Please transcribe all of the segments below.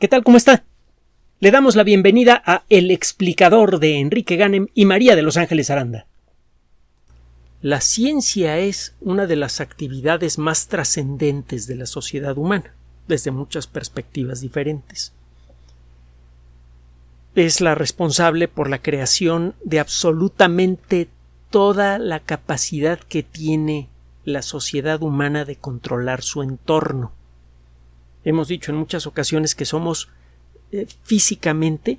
¿Qué tal? ¿Cómo está? Le damos la bienvenida a El explicador de Enrique Ganem y María de Los Ángeles Aranda. La ciencia es una de las actividades más trascendentes de la sociedad humana, desde muchas perspectivas diferentes. Es la responsable por la creación de absolutamente toda la capacidad que tiene la sociedad humana de controlar su entorno Hemos dicho en muchas ocasiones que somos eh, físicamente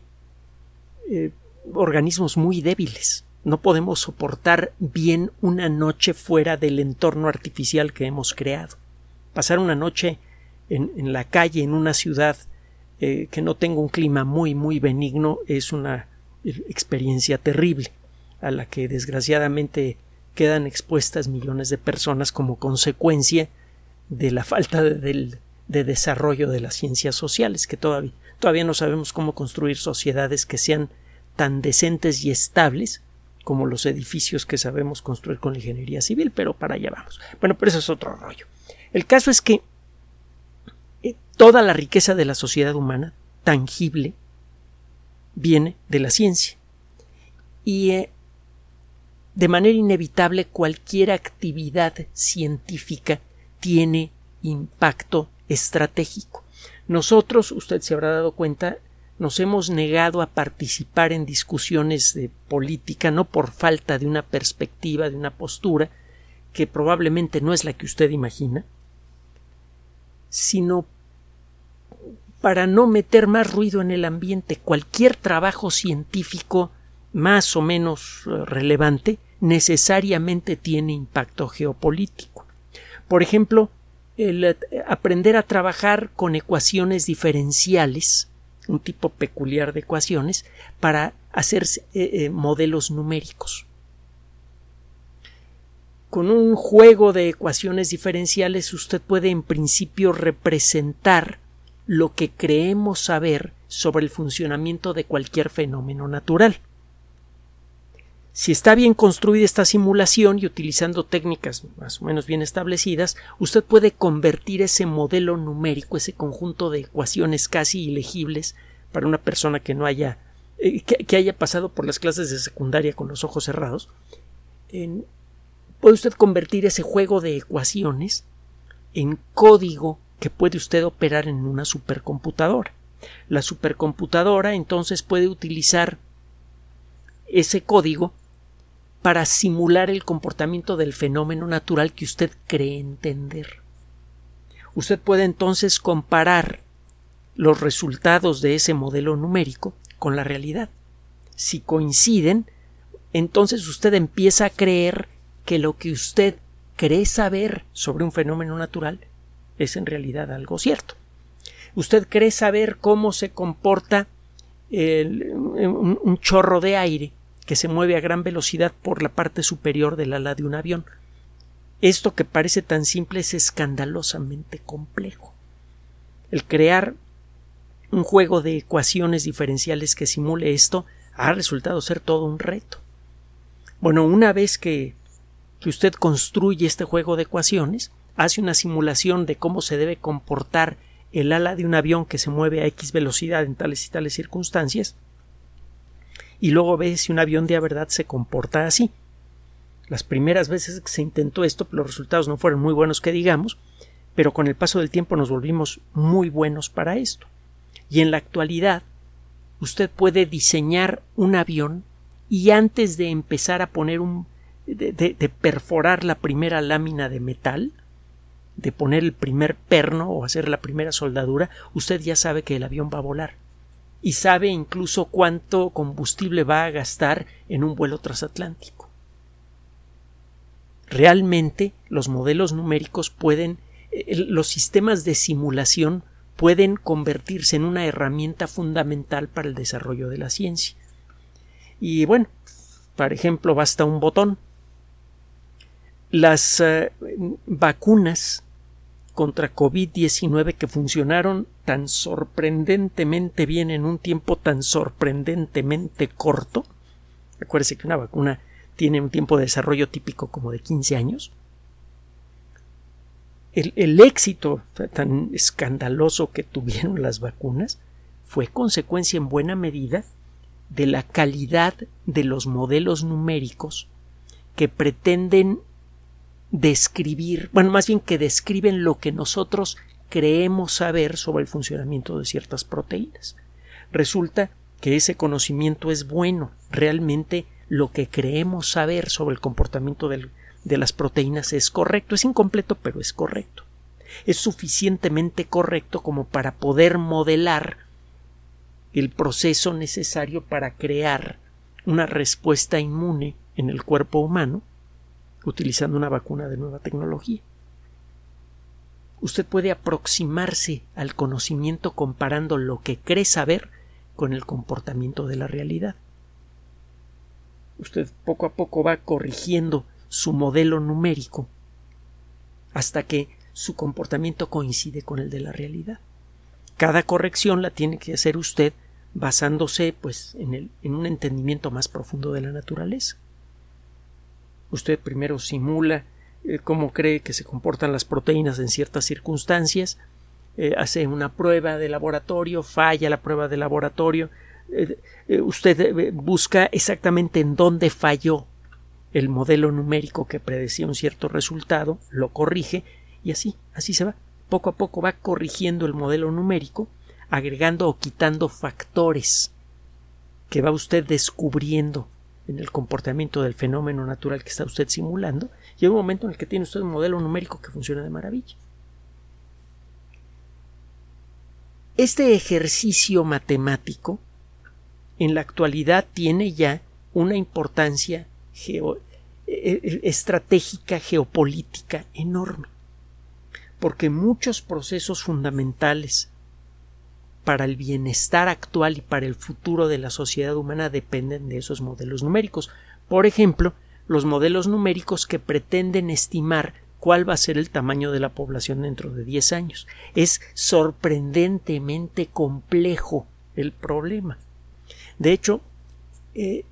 eh, organismos muy débiles. No podemos soportar bien una noche fuera del entorno artificial que hemos creado. Pasar una noche en, la calle, en una ciudad eh, que no tenga un clima muy, muy benigno, es una experiencia terrible, a la que desgraciadamente quedan expuestas millones de personas como consecuencia de la falta del, de desarrollo de las ciencias sociales, que todavía, todavía no sabemos cómo construir sociedades que sean tan decentes y estables como los edificios que sabemos construir con la ingeniería civil, pero para allá vamos. Bueno, pero eso es otro rollo. El caso es que eh, toda la riqueza de la sociedad humana, tangible, viene de la ciencia. Y eh, de manera inevitable cualquier actividad científica tiene impacto estratégico. Nosotros, usted se habrá dado cuenta, nos hemos negado a participar en discusiones de política no por falta de una perspectiva, de una postura, que probablemente no es la que usted imagina, sino para no meter más ruido en el ambiente. Cualquier trabajo científico más o menos eh, relevante necesariamente tiene impacto geopolítico. Por ejemplo, el eh, aprender a trabajar con ecuaciones diferenciales, un tipo peculiar de ecuaciones, para hacer eh, eh, modelos numéricos. Con un juego de ecuaciones diferenciales usted puede en principio representar lo que creemos saber sobre el funcionamiento de cualquier fenómeno natural. Si está bien construida esta simulación y utilizando técnicas más o menos bien establecidas, usted puede convertir ese modelo numérico, ese conjunto de ecuaciones casi ilegibles para una persona que no haya eh, que, haya pasado por las clases de secundaria con los ojos cerrados, puede usted convertir ese juego de ecuaciones en código que puede usted operar en una supercomputadora. La supercomputadora entonces puede utilizar ese código para simular el comportamiento del fenómeno natural que usted cree entender. Usted puede entonces comparar los resultados de ese modelo numérico con la realidad. Si coinciden, entonces usted empieza a creer que lo que usted cree saber sobre un fenómeno natural es en realidad algo cierto. Usted cree saber cómo se comporta un chorro de aire que se mueve a gran velocidad por la parte superior del ala de un avión. Esto que parece tan simple es escandalosamente complejo. El crear un juego de ecuaciones diferenciales que simule esto ha resultado ser todo un reto. Bueno, una vez que, que usted construye este juego de ecuaciones, hace una simulación de cómo se debe comportar el ala de un avión que se mueve a X velocidad en tales y tales circunstancias, y luego ve si un avión de verdad se comporta así. Las primeras veces que se intentó esto, los resultados no fueron muy buenos que digamos, pero con el paso del tiempo nos volvimos muy buenos para esto. Y en la actualidad, usted puede diseñar un avión y antes de empezar a poner un de, perforar la primera lámina de metal, de poner el primer perno o hacer la primera soldadura, usted ya sabe que el avión va a volar y sabe incluso cuánto combustible va a gastar en un vuelo transatlántico. Realmente los modelos numéricos pueden, eh, los sistemas de simulación pueden convertirse en una herramienta fundamental para el desarrollo de la ciencia. Y bueno, por ejemplo, basta un botón. Las eh, vacunas contra COVID-19 que funcionaron tan sorprendentemente bien en un tiempo tan sorprendentemente corto. Acuérdese que una vacuna tiene un tiempo de desarrollo típico como de 15 años. El, el éxito tan escandaloso que tuvieron las vacunas fue consecuencia en buena medida de la calidad de los modelos numéricos que pretenden describir, bueno, más bien que describen lo que nosotros creemos saber sobre el funcionamiento de ciertas proteínas. Resulta que ese conocimiento es bueno, realmente lo que creemos saber sobre el comportamiento de las proteínas es correcto, es incompleto, pero es correcto. Es suficientemente correcto como para poder modelar el proceso necesario para crear una respuesta inmune en el cuerpo humano utilizando una vacuna de nueva tecnología. Usted puede aproximarse al conocimiento comparando lo que cree saber con el comportamiento de la realidad. Usted poco a poco va corrigiendo su modelo numérico hasta que su comportamiento coincide con el de la realidad. Cada corrección la tiene que hacer usted basándose pues en, el, en un entendimiento más profundo de la naturaleza. Usted primero simula eh, cómo cree que se comportan las proteínas en ciertas circunstancias, eh, hace una prueba de laboratorio, falla la prueba de laboratorio, eh, usted busca exactamente en dónde falló el modelo numérico que predecía un cierto resultado, lo corrige y así, así se va. Poco a poco va corrigiendo el modelo numérico agregando o quitando factores que va usted descubriendo en el comportamiento del fenómeno natural que está usted simulando, y hay un momento en el que tiene usted un modelo numérico que funciona de maravilla. Este ejercicio matemático en la actualidad tiene ya una importancia e, e, estratégica geopolítica enorme, porque muchos procesos fundamentales para el bienestar actual y para el futuro de la sociedad humana dependen de esos modelos numéricos. Por ejemplo, los modelos numéricos que pretenden estimar cuál va a ser el tamaño de la población dentro de 10 años. Es sorprendentemente complejo el problema. De hecho, eh,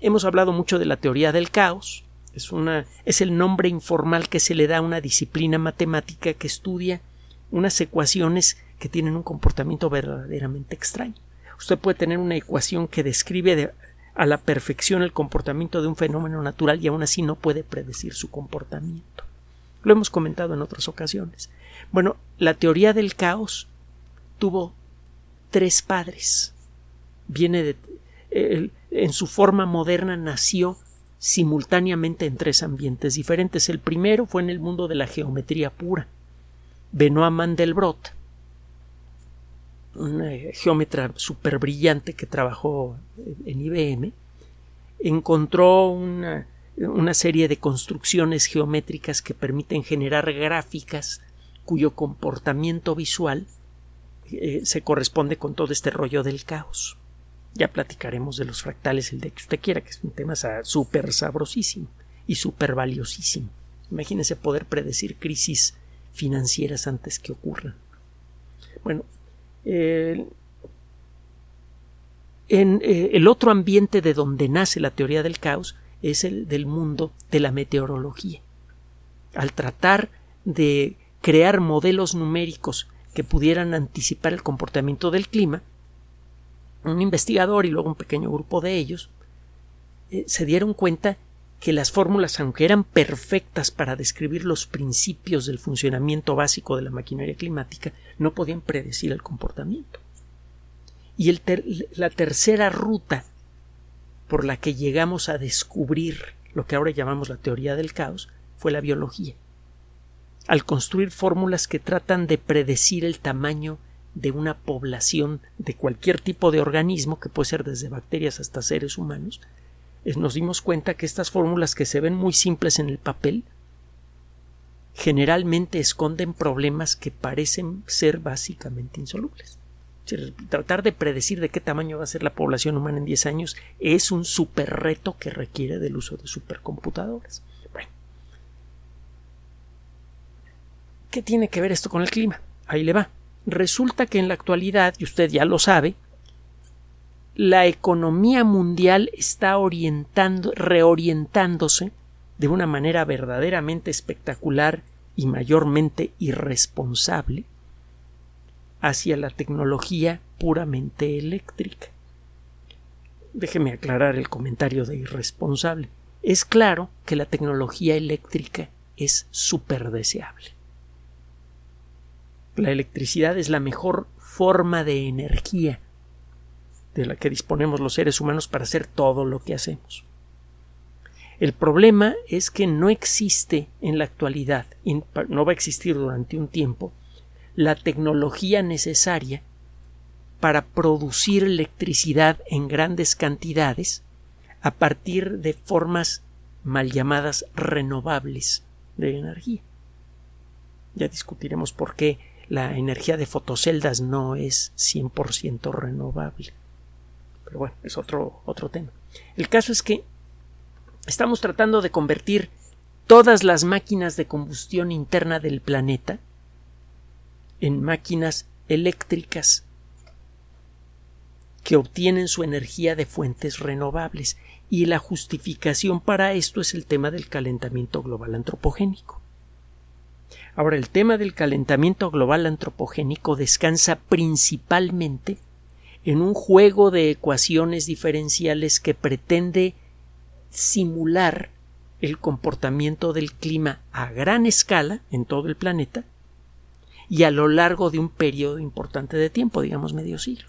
hemos hablado mucho de la teoría del caos. Es, una, es el nombre informal que se le da a una disciplina matemática que estudia unas ecuaciones que tienen un comportamiento verdaderamente extraño. Usted puede tener una ecuación que describe a la perfección el comportamiento de un fenómeno natural y aún así no puede predecir su comportamiento. Lo hemos comentado en otras ocasiones. Bueno, la teoría del caos tuvo tres padres. Viene de. en su forma moderna nació simultáneamente en tres ambientes diferentes. El primero fue en el mundo de la geometría pura. Benoit Mandelbrot un geómetra súper brillante que trabajó en IBM, encontró una, serie de construcciones geométricas que permiten generar gráficas cuyo comportamiento visual eh, se corresponde con todo este rollo del caos. Ya platicaremos de los fractales el día que usted quiera, que es un tema súper sabrosísimo y súper valiosísimo. Imagínese poder predecir crisis financieras antes que ocurran. Bueno, en eh, el otro ambiente de donde nace la teoría del caos es el del mundo de la meteorología. Al tratar de crear modelos numéricos que pudieran anticipar el comportamiento del clima, un investigador y luego un pequeño grupo de ellos eh, se dieron cuenta que las fórmulas, aunque eran perfectas para describir los principios del funcionamiento básico de la maquinaria climática, no podían predecir el comportamiento. Y la tercera ruta por la que llegamos a descubrir lo que ahora llamamos la teoría del caos fue la biología. Al construir fórmulas que tratan de predecir el tamaño de una población de cualquier tipo de organismo, que puede ser desde bacterias hasta seres humanos, nos dimos cuenta que estas fórmulas que se ven muy simples en el papel generalmente esconden problemas que parecen ser básicamente insolubles. Tratar de predecir de qué tamaño va a ser la población humana en 10 años es un super reto que requiere del uso de supercomputadoras. Bueno. ¿Qué tiene que ver esto con el clima? Ahí le va. Resulta que en la actualidad, y usted ya lo sabe, la economía mundial está orientando, reorientándose de una manera verdaderamente espectacular y mayormente irresponsable hacia la tecnología puramente eléctrica. Déjeme aclarar el comentario de irresponsable. Es claro que la tecnología eléctrica es súper deseable. La electricidad es la mejor forma de energía de la que disponemos los seres humanos para hacer todo lo que hacemos. El problema es que no existe en la actualidad, no va a existir durante un tiempo, la tecnología necesaria para producir electricidad en grandes cantidades a partir de formas mal llamadas renovables de energía. Ya discutiremos por qué la energía de fotoceldas no es 100% renovable. Pero bueno, es otro, otro tema. El caso es que estamos tratando de convertir todas las máquinas de combustión interna del planeta en máquinas eléctricas que obtienen su energía de fuentes renovables y la justificación para esto es el tema del calentamiento global antropogénico. Ahora, el tema del calentamiento global antropogénico descansa principalmente en un juego de ecuaciones diferenciales que pretende simular el comportamiento del clima a gran escala en todo el planeta y a lo largo de un periodo importante de tiempo, digamos medio siglo.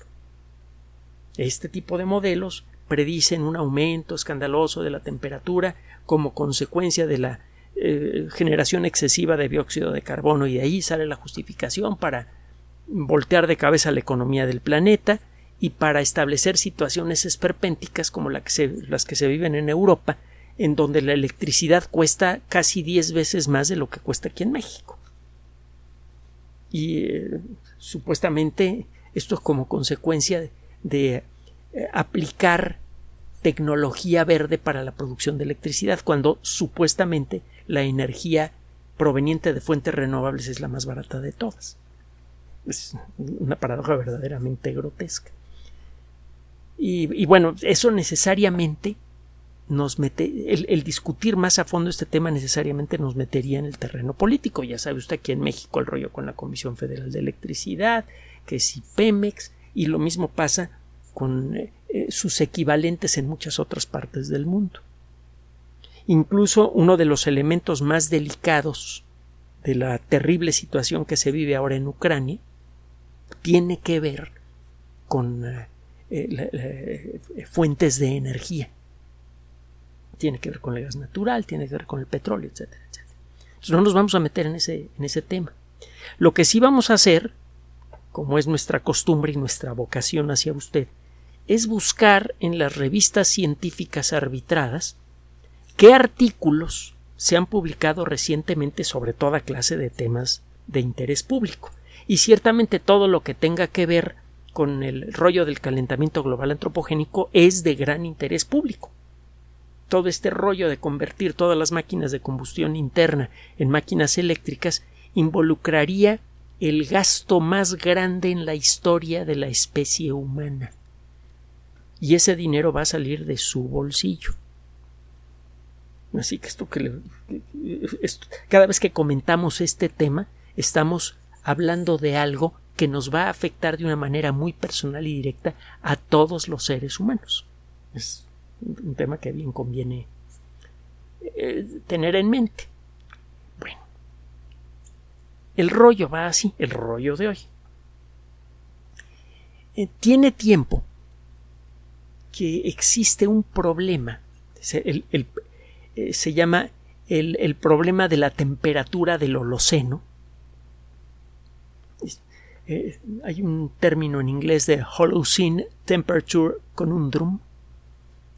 Este tipo de modelos predicen un aumento escandaloso de la temperatura como consecuencia de la eh, generación excesiva de dióxido de carbono y de ahí sale la justificación para voltear de cabeza la economía del planeta y para establecer situaciones esperpénticas como las que se viven en Europa, en donde la electricidad cuesta casi 10 veces más de lo que cuesta aquí en México. Y eh, supuestamente esto es como consecuencia de, eh, aplicar tecnología verde para la producción de electricidad, cuando supuestamente la energía proveniente de fuentes renovables es la más barata de todas. Es una paradoja verdaderamente grotesca. Y, bueno, eso necesariamente nos mete, el, discutir más a fondo este tema necesariamente nos metería en el terreno político. Ya sabe usted aquí en México el rollo con la Comisión Federal de Electricidad, que si Pemex, y lo mismo pasa con eh, eh, sus equivalentes en muchas otras partes del mundo. Incluso uno de los elementos más delicados de la terrible situación que se vive ahora en Ucrania tiene que ver con eh, eh, fuentes de energía. Tiene que ver con el gas natural, tiene que ver con el petróleo, etcétera, etcétera. Entonces no nos vamos a meter en ese, en ese tema. Lo que sí vamos a hacer, como es nuestra costumbre y nuestra vocación hacia usted, es buscar en las revistas científicas arbitradas qué artículos se han publicado recientemente sobre toda clase de temas de interés público. Y ciertamente todo lo que tenga que ver con el rollo del calentamiento global antropogénico es de gran interés público. Todo este rollo de convertir todas las máquinas de combustión interna en máquinas eléctricas involucraría el gasto más grande en la historia de la especie humana. Y ese dinero va a salir de su bolsillo. Así que esto que cada vez que comentamos este tema, estamos hablando de algo que nos va a afectar de una manera muy personal y directa a todos los seres humanos. Es un tema que bien conviene eh, tener en mente. Bueno, el rollo va así, el rollo de hoy. Eh, tiene tiempo que existe un problema. el, eh, se llama el, problema de la temperatura del Holoceno. Eh, hay un término en inglés de Holocene Temperature Conundrum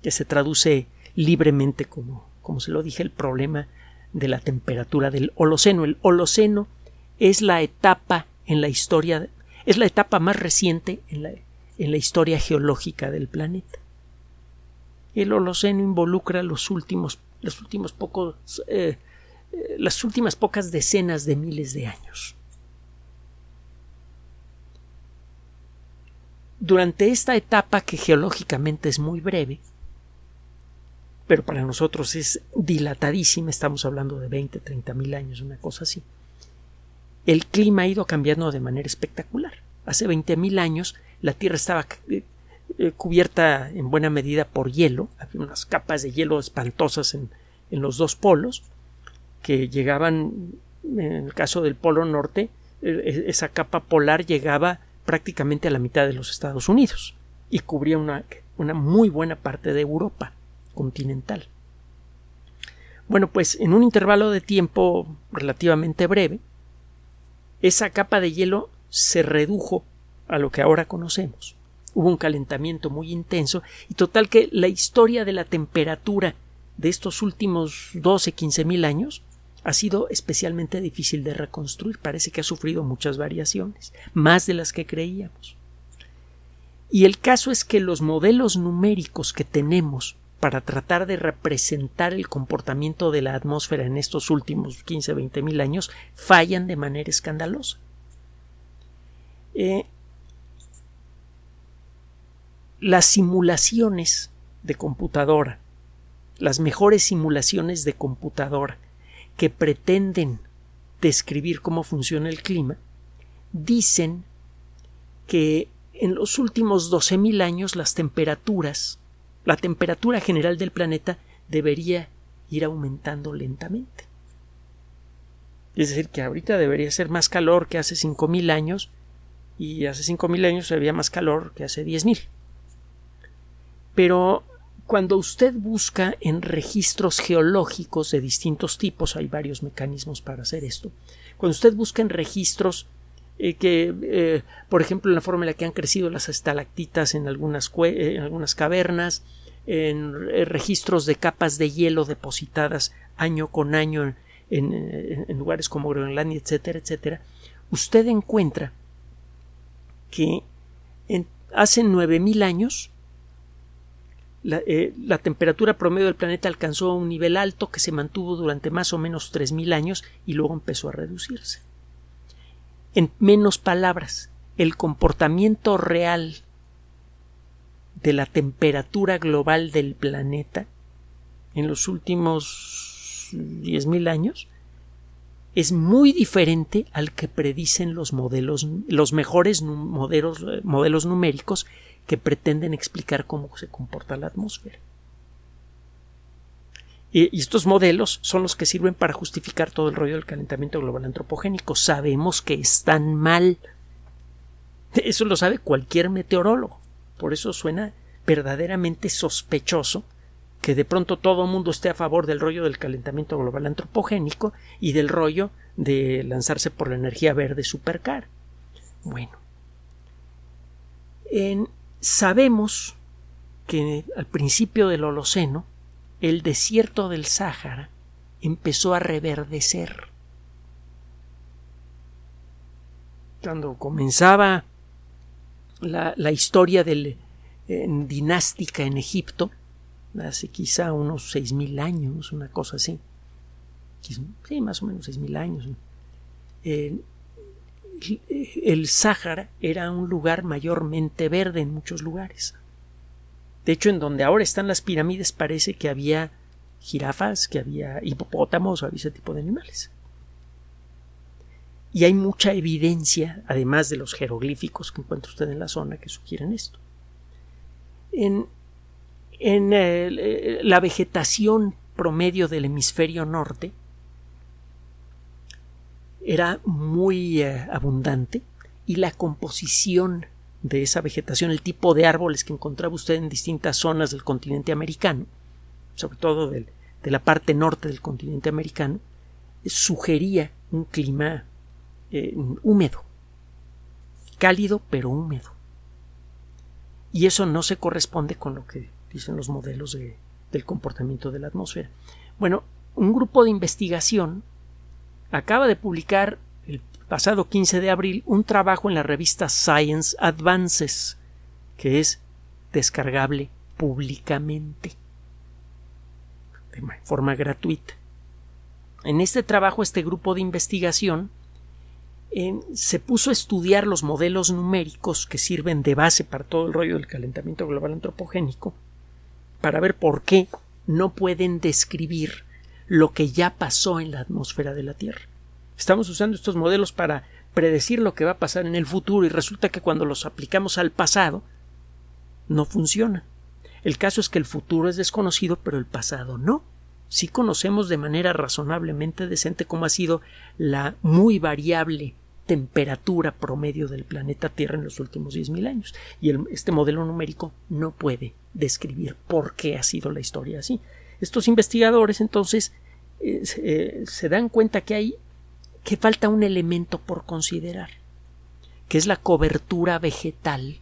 que se traduce libremente como, como se lo dije, el problema de la temperatura del Holoceno. El Holoceno es la etapa en la historia, es la etapa más reciente en la, en la historia geológica del planeta. El Holoceno involucra los últimos los últimos pocos, eh, eh, las últimas pocas decenas de miles de años. Durante esta etapa que geológicamente es muy breve, pero para nosotros es dilatadísima, estamos hablando de 20, 30 mil años, una cosa así, el clima ha ido cambiando de manera espectacular. hace 20.000 años la Tierra estaba eh, eh, cubierta en buena medida por hielo, había unas capas de hielo espantosas en, en los dos polos que llegaban, en el caso del polo norte, e, esa capa polar llegaba prácticamente a la mitad de los Estados Unidos y cubría una, una muy buena parte de Europa continental. Bueno, pues en un intervalo de tiempo relativamente breve, esa capa de hielo se redujo a lo que ahora conocemos. Hubo un calentamiento muy intenso y total que la historia de la temperatura de estos últimos 12, 15 mil años ha sido especialmente difícil de reconstruir. Parece que ha sufrido muchas variaciones, más de las que creíamos. Y el caso es que los modelos numéricos que tenemos para tratar de representar el comportamiento de la atmósfera en estos últimos 15, 20 mil años fallan de manera escandalosa. Eh, las simulaciones de computadora, las mejores simulaciones de computadora que pretenden describir cómo funciona el clima, dicen que en los últimos 12.000 años las temperaturas, la temperatura general del planeta debería ir aumentando lentamente. Es decir, que ahorita debería ser más calor que hace 5.000 años y hace 5.000 años había más calor que hace 10.000. Pero cuando usted busca en registros geológicos de distintos tipos, hay varios mecanismos para hacer esto, cuando usted busca en registros eh, que, eh, por ejemplo, en la forma en la que han crecido las estalactitas en algunas, eh, cavernas, en registros de capas de hielo depositadas año con año en, lugares como Groenlandia, etcétera, etcétera, usted encuentra que en, hace 9.000 años la, la, temperatura promedio del planeta alcanzó un nivel alto que se mantuvo durante más o menos 3.000 años y luego empezó a reducirse. En menos palabras, el comportamiento real de la temperatura global del planeta en los últimos 10.000 años es muy diferente al que predicen los modelos, los mejores modelos, modelos numéricos que pretenden explicar cómo se comporta la atmósfera. Y estos modelos son los que sirven para justificar todo el rollo del calentamiento global antropogénico. Sabemos que están mal. Eso lo sabe cualquier meteorólogo. Por eso suena verdaderamente sospechoso que de pronto todo el mundo esté a favor del rollo del calentamiento global antropogénico y del rollo de lanzarse por la energía verde supercar. Bueno, en, sabemos que al principio del Holoceno el desierto del Sáhara empezó a reverdecer. Cuando comenzaba la, historia del, dinástica en Egipto, hace quizá unos seis mil años, una cosa así, sí, más o menos seis mil años, el Sáhara era un lugar mayormente verde en muchos lugares. De hecho, en donde ahora están las pirámides parece que había jirafas, que había hipopótamos, había ese tipo de animales. Y hay mucha evidencia, además de los jeroglíficos que encuentra usted en la zona, que sugieren esto. En, en eh, la vegetación promedio del hemisferio norte era muy eh, abundante y la composición de esa vegetación, el tipo de árboles que encontraba usted en distintas zonas del continente americano, sobre todo de la parte norte del continente americano, sugería un clima eh, húmedo, cálido pero húmedo. Y eso no se corresponde con lo que dicen los modelos del comportamiento de la atmósfera. Bueno, un grupo de investigación acaba de publicar pasado 15 de abril un trabajo en la revista Science Advances, que es descargable públicamente de forma gratuita. En este trabajo, este grupo de investigación se puso a estudiar los modelos numéricos que sirven de base para todo el rollo del calentamiento global antropogénico para ver por qué no pueden describir lo que ya pasó en la atmósfera de la Tierra. Estamos usando estos modelos para predecir lo que va a pasar en el futuro y resulta que cuando los aplicamos al pasado no funciona. El caso es que el futuro es desconocido, pero el pasado no. Sí conocemos de manera razonablemente decente cómo ha sido la muy variable temperatura promedio del planeta Tierra en los últimos 10.000 años. Y este modelo numérico no puede describir por qué ha sido la historia así. Estos investigadores entonces eh, eh, se dan cuenta que hay que falta un elemento por considerar, que es la cobertura vegetal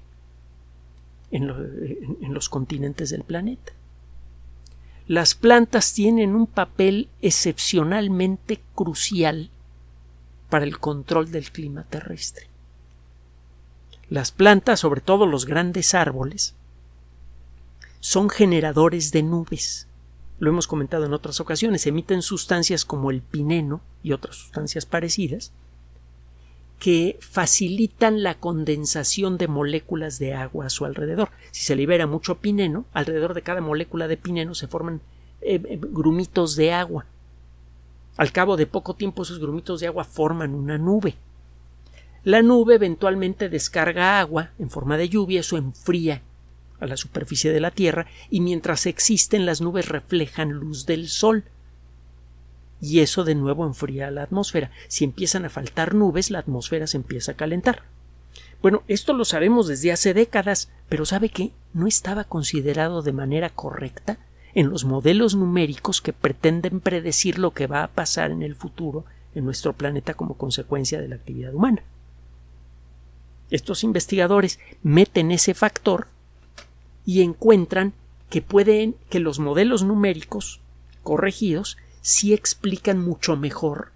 en los continentes del planeta. Las plantas tienen un papel excepcionalmente crucial para el control del clima terrestre. Las plantas, sobre todo los grandes árboles, son generadores de nubes. Lo hemos comentado en otras ocasiones, emiten sustancias como el pineno y otras sustancias parecidas que facilitan la condensación de moléculas de agua a su alrededor. Si se libera mucho pineno, alrededor de cada molécula de pineno se forman eh, eh, grumitos de agua. Al cabo de poco tiempo esos grumitos de agua forman una nube. La nube eventualmente descarga agua en forma de lluvia, eso enfría a la superficie de la Tierra y mientras existen las nubes reflejan luz del Sol. Y eso de nuevo enfría la atmósfera. Si empiezan a faltar nubes, la atmósfera se empieza a calentar. Bueno, esto lo sabemos desde hace décadas, pero ¿sabe qué? No estaba considerado de manera correcta en los modelos numéricos que pretenden predecir lo que va a pasar en el futuro en nuestro planeta como consecuencia de la actividad humana. Estos investigadores meten ese factor y encuentran que pueden que los modelos numéricos corregidos sí explican mucho mejor,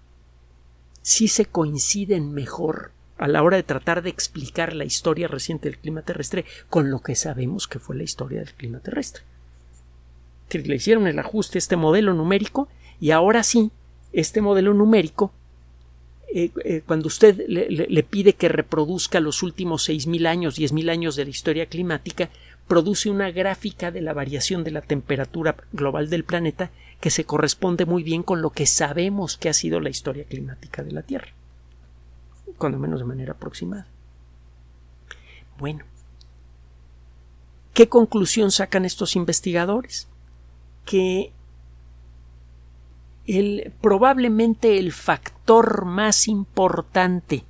sí se coinciden mejor a la hora de tratar de explicar la historia reciente del clima terrestre con lo que sabemos que fue la historia del clima terrestre. Le hicieron el ajuste a este modelo numérico y ahora sí, este modelo numérico, eh, eh, cuando usted le, pide que reproduzca los últimos 6.000 años, 10.000 años de la historia climática, produce una gráfica de la variación de la temperatura global del planeta que se corresponde muy bien con lo que sabemos que ha sido la historia climática de la Tierra, cuando menos de manera aproximada. Bueno, ¿qué conclusión sacan estos investigadores? que probablemente el factor más importante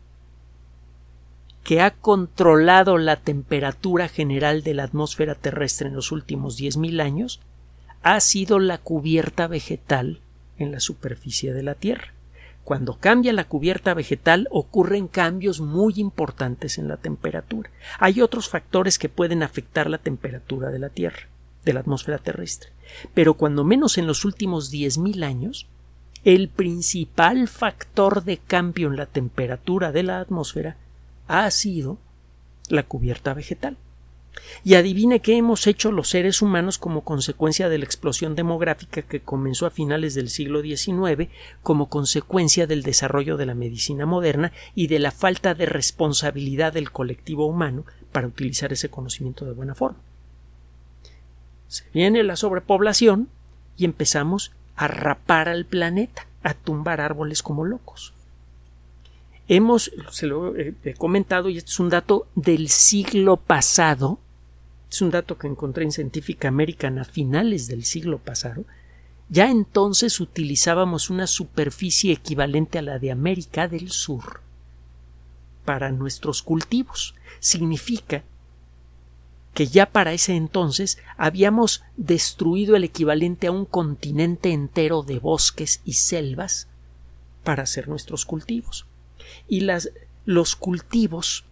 que ha controlado la temperatura general de la atmósfera terrestre en los últimos 10.000 años ha sido la cubierta vegetal en la superficie de la Tierra. Cuando cambia la cubierta vegetal ocurren cambios muy importantes en la temperatura. Hay otros factores que pueden afectar la temperatura de la Tierra de la atmósfera terrestre. Pero cuando menos en los últimos 10.000 años, el principal factor de cambio en la temperatura de la atmósfera ha sido la cubierta vegetal. Y adivine qué hemos hecho los seres humanos como consecuencia de la explosión demográfica que comenzó a finales del siglo XIX, como consecuencia del desarrollo de la medicina moderna y de la falta de responsabilidad del colectivo humano para utilizar ese conocimiento de buena forma. Se viene la sobrepoblación y empezamos a rapar al planeta, a tumbar árboles como locos. Hemos, se lo he comentado, y este es un dato del siglo pasado, es un dato que encontré en Scientific American a finales del siglo pasado, ya entonces utilizábamos una superficie equivalente a la de América del Sur para nuestros cultivos. Significa que ya para ese entonces habíamos destruido el equivalente a un continente entero de bosques y selvas para hacer nuestros cultivos. Y los cultivos,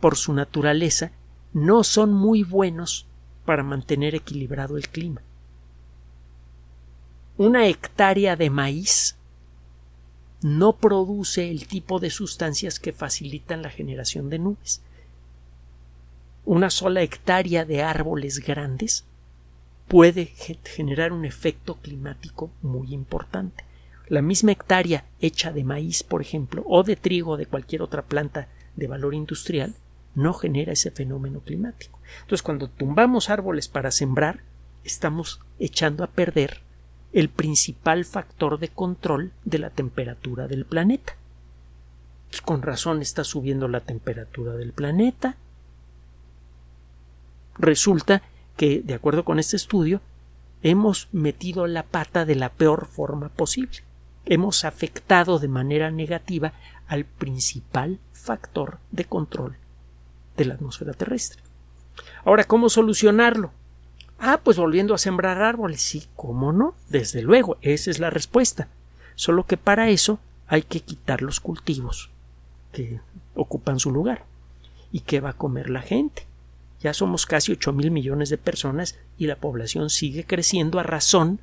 por su naturaleza, no son muy buenos para mantener equilibrado el clima. Una hectárea de maíz no produce el tipo de sustancias que facilitan la generación de nubes una sola hectárea de árboles grandes puede generar un efecto climático muy importante. La misma hectárea hecha de maíz, por ejemplo, o de trigo o de cualquier otra planta de valor industrial, no genera ese fenómeno climático. Entonces, cuando tumbamos árboles para sembrar, estamos echando a perder el principal factor de control de la temperatura del planeta. Con razón está subiendo la temperatura del planeta. Resulta que, de acuerdo con este estudio, hemos metido la pata de la peor forma posible. Hemos afectado de manera negativa al principal factor de control de la atmósfera terrestre. Ahora, ¿cómo solucionarlo? Ah, pues volviendo a sembrar árboles. Sí, ¿cómo no? Desde luego, esa es la respuesta. Solo que para eso hay que quitar los cultivos que ocupan su lugar. ¿Y qué va a comer la gente? Ya somos casi ocho mil millones de personas y la población sigue creciendo a razón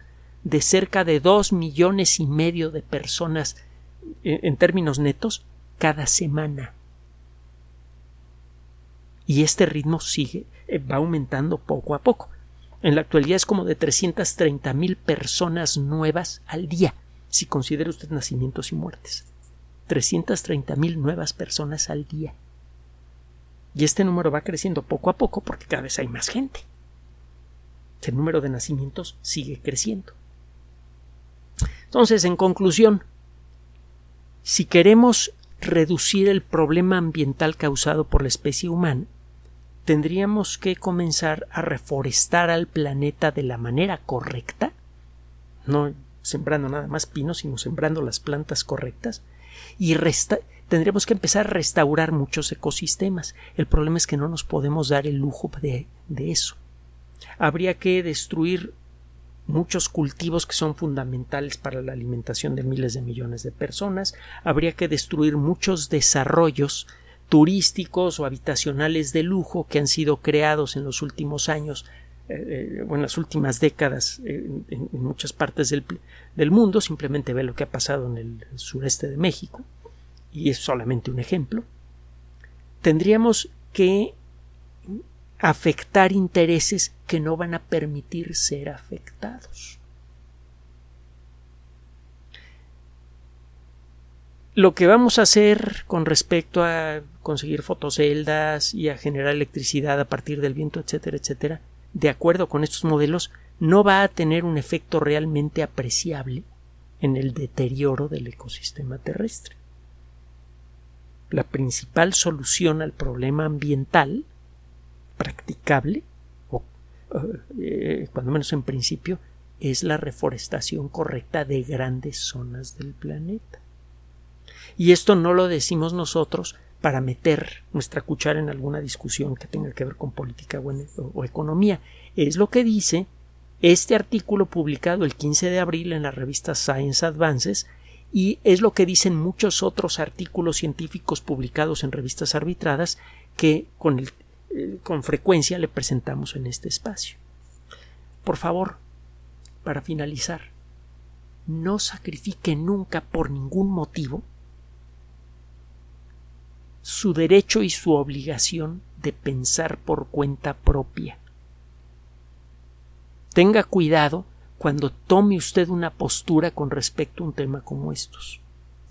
de cerca de dos millones y medio de personas en términos netos cada semana. Y este ritmo sigue, eh, va aumentando poco a poco. En la actualidad es como de 330 mil personas nuevas al día, si considera usted nacimientos y muertes. 330 mil nuevas personas al día. Y este número va creciendo poco a poco porque cada vez hay más gente. El número de nacimientos sigue creciendo. Entonces, en conclusión, si queremos reducir el problema ambiental causado por la especie humana, tendríamos que comenzar a reforestar al planeta de la manera correcta, no sembrando nada más pinos, sino sembrando las plantas correctas, y tendríamos que empezar a restaurar muchos ecosistemas. El problema es que no nos podemos dar el lujo de, de eso. Habría que destruir muchos cultivos que son fundamentales para la alimentación de miles de millones de personas, habría que destruir muchos desarrollos turísticos o habitacionales de lujo que han sido creados en los últimos años eh, o en las últimas décadas eh, en, muchas partes del, del, mundo, simplemente ve lo que ha pasado en el sureste de México, y es solamente un ejemplo, tendríamos que afectar intereses que no van a permitir ser afectados. Lo que vamos a hacer con respecto a conseguir fotoceldas y a generar electricidad a partir del viento, etcétera, etcétera, de acuerdo con estos modelos, no va a tener un efecto realmente apreciable en el deterioro del ecosistema terrestre. La principal solución al problema ambiental practicable, o eh, cuando menos en principio, es la reforestación correcta de grandes zonas del planeta. Y esto no lo decimos nosotros para meter nuestra cuchara en alguna discusión que tenga que ver con política o, o, economía. Es lo que dice este artículo publicado el 15 de abril en la revista Science Advances y es lo que dicen muchos otros artículos científicos publicados en revistas arbitradas que con el con frecuencia le presentamos en este espacio. Por favor, para finalizar, no sacrifique nunca por ningún motivo su derecho y su obligación de pensar por cuenta propia. Tenga cuidado cuando tome usted una postura con respecto a un tema como estos.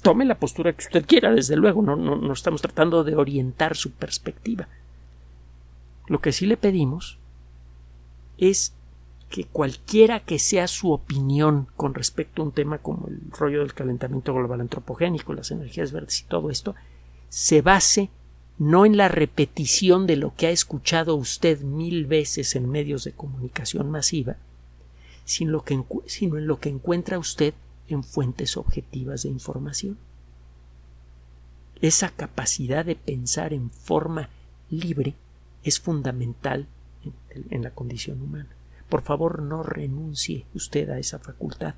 Tome la postura que usted quiera, desde luego, no, no estamos tratando de orientar su perspectiva. Lo que sí le pedimos es que cualquiera que sea su opinión con respecto a un tema como el rollo del calentamiento global antropogénico, las energías verdes y todo esto, se base no en la repetición de lo que ha escuchado usted mil veces en medios de comunicación masiva, sino, en lo que encuentra usted en fuentes objetivas de información. Esa capacidad de pensar en forma libre es fundamental en, la condición humana. Por favor, no renuncie usted a esa facultad.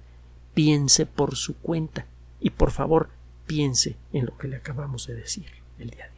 Piense por su cuenta y por favor piense en lo que le acabamos de decir el día de hoy.